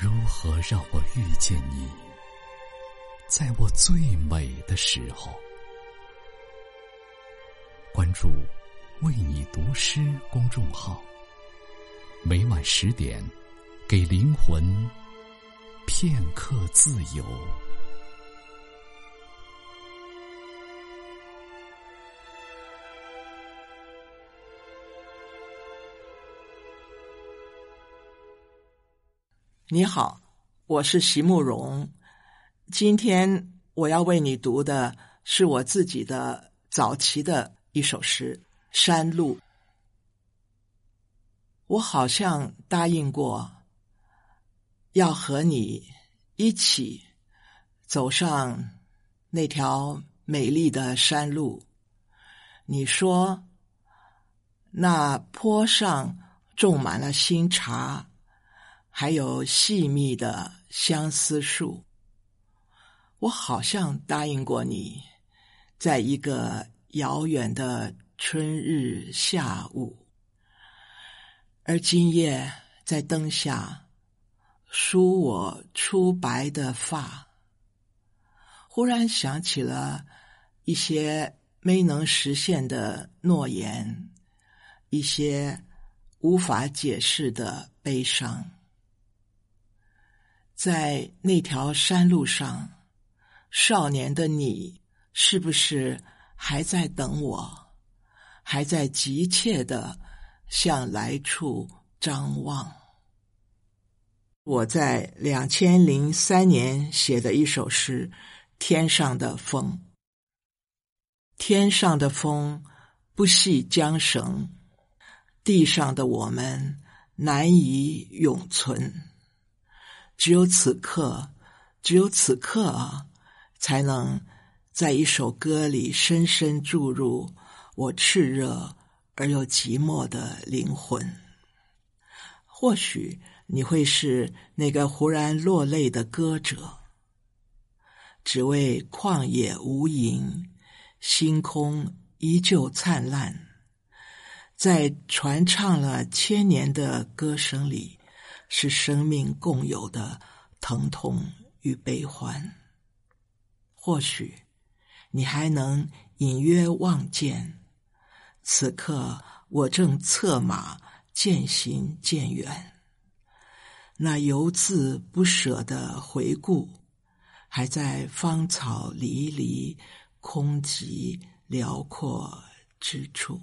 如何让我遇见你，在我最美的时候？关注“为你读诗”公众号，每晚十点，给灵魂片刻自由。你好，我是席慕容。今天我要为你读的是我自己的早期的一首诗《山路》。我好像答应过，要和你一起走上那条美丽的山路。你说，那坡上种满了新茶。还有细密的相思树，我好像答应过你，在一个遥远的春日下午，而今夜在灯下梳我初白的发，忽然想起了一些没能实现的诺言，一些无法解释的悲伤。在那条山路上，少年的你是不是还在等我？还在急切的向来处张望？我在两千零三年写的一首诗《天上的风》，天上的风不系缰绳，地上的我们难以永存。只有此刻，只有此刻啊，才能在一首歌里深深注入我炽热而又寂寞的灵魂。或许你会是那个忽然落泪的歌者，只为旷野无垠，星空依旧灿烂，在传唱了千年的歌声里。是生命共有的疼痛与悲欢。或许你还能隐约望见，此刻我正策马渐行渐远。那犹自不舍的回顾，还在芳草离离、空寂辽阔之处。